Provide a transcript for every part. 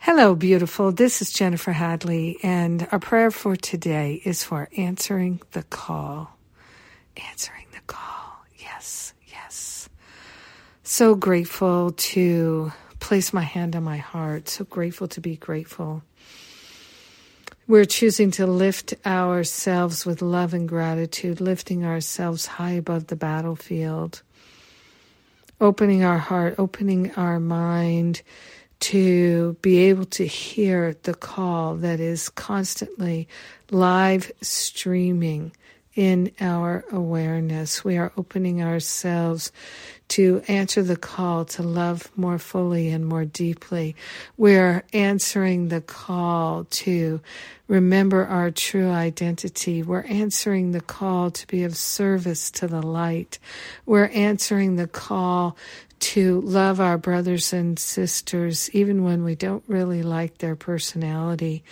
Hello, beautiful. This is Jennifer Hadley, and our prayer for today is for answering the call. Answering the call. Yes, yes. So grateful to place my hand on my heart. So grateful to be grateful. We're choosing to lift ourselves with love and gratitude, lifting ourselves high above the battlefield, opening our heart, opening our mind to be able to hear the call that is constantly live streaming in our awareness. We are opening ourselves to answer the call to love more fully and more deeply. We're answering the call to remember our true identity. We're answering the call to be of service to the light. We're answering the call to love our brothers and sisters, even when we don't really like their personality.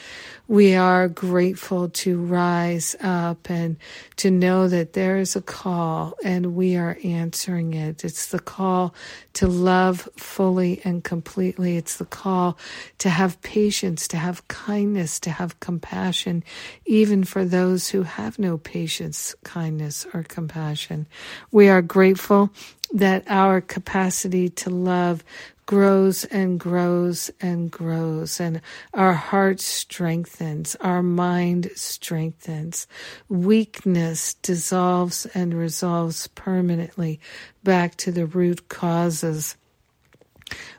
We are grateful to rise up and to know that there is a call and we are answering it. It's the call to love fully and completely. It's the call to have patience, to have kindness, to have compassion, even for those who have no patience, kindness, or compassion. We are grateful that our capacity to love grows and grows and grows, and our heart strengthens, our mind strengthens. Weakness dissolves and resolves permanently back to the root causes.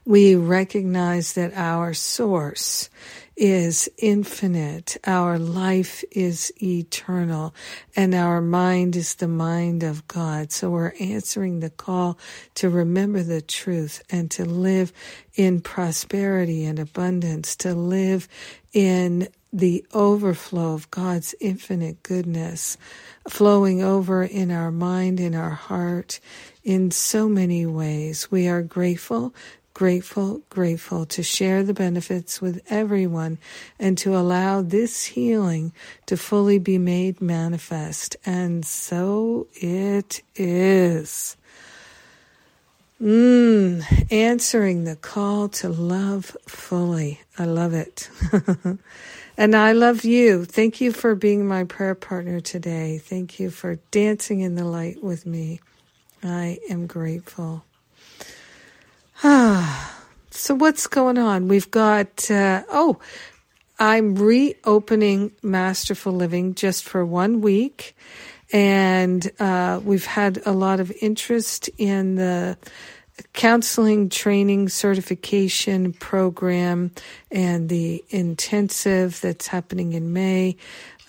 We recognize that our source is infinite. Our life is eternal and our mind is the mind of God. So we're answering the call to remember the truth and to live in prosperity and abundance, to live in the overflow of God's infinite goodness flowing over in our mind, in our heart, in so many ways. We are grateful grateful, grateful to share the benefits with everyone and to allow this healing to fully be made manifest. And so it is. Mm, answering the call to love fully. I love it. and I love you. Thank you for being my prayer partner today. Thank you for dancing in the light with me. I am grateful. Ah, so what's going on? We've got, uh, oh, I'm reopening Masterful Living just for one week. And uh, we've had a lot of interest in the counseling training certification program and the intensive that's happening in May.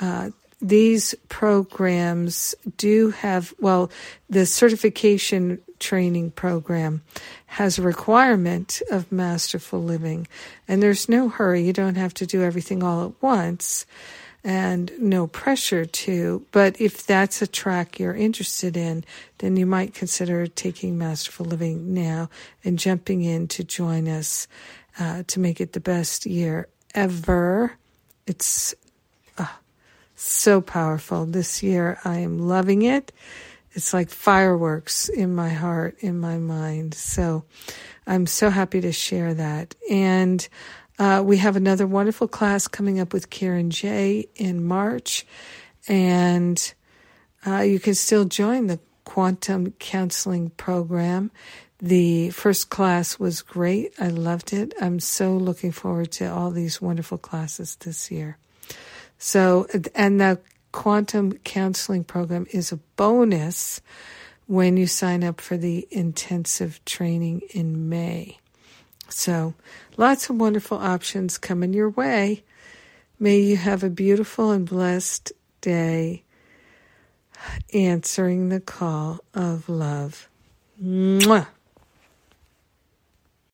Uh, these programs do have, well, the certification training program has a requirement of masterful living. And there's no hurry. You don't have to do everything all at once and no pressure to. But if that's a track you're interested in, then you might consider taking masterful living now and jumping in to join us uh, to make it the best year ever. It's uh, so powerful. This year I am loving it it's like fireworks in my heart, in my mind. So I'm so happy to share that. And uh, we have another wonderful class coming up with Karen J in March. And uh, you can still join the quantum counseling program. The first class was great. I loved it. I'm so looking forward to all these wonderful classes this year. So, and the quantum counseling program is a bonus when you sign up for the intensive training in May. So, lots of wonderful options coming your way. May you have a beautiful and blessed day answering the call of love. Mwah.